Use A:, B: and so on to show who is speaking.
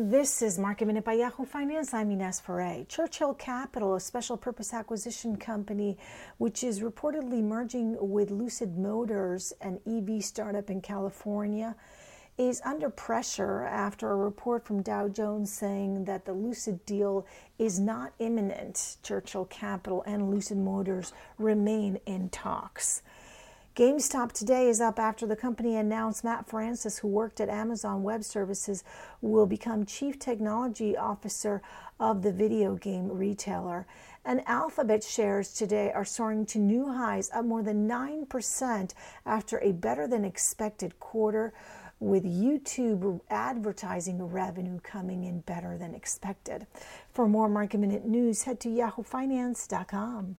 A: This is Market Minute by Yahoo Finance. I'm Ines Ferre. Churchill Capital, a special purpose acquisition company which is reportedly merging with Lucid Motors, an EV startup in California, is under pressure after a report from Dow Jones saying that the Lucid deal is not imminent. Churchill Capital and Lucid Motors remain in talks. GameStop today is up after the company announced Matt Francis, who worked at Amazon Web Services, will become Chief Technology Officer of the video game retailer. And Alphabet shares today are soaring to new highs, up more than 9% after a better than expected quarter, with YouTube advertising revenue coming in better than expected. For more market minute news, head to yahoofinance.com.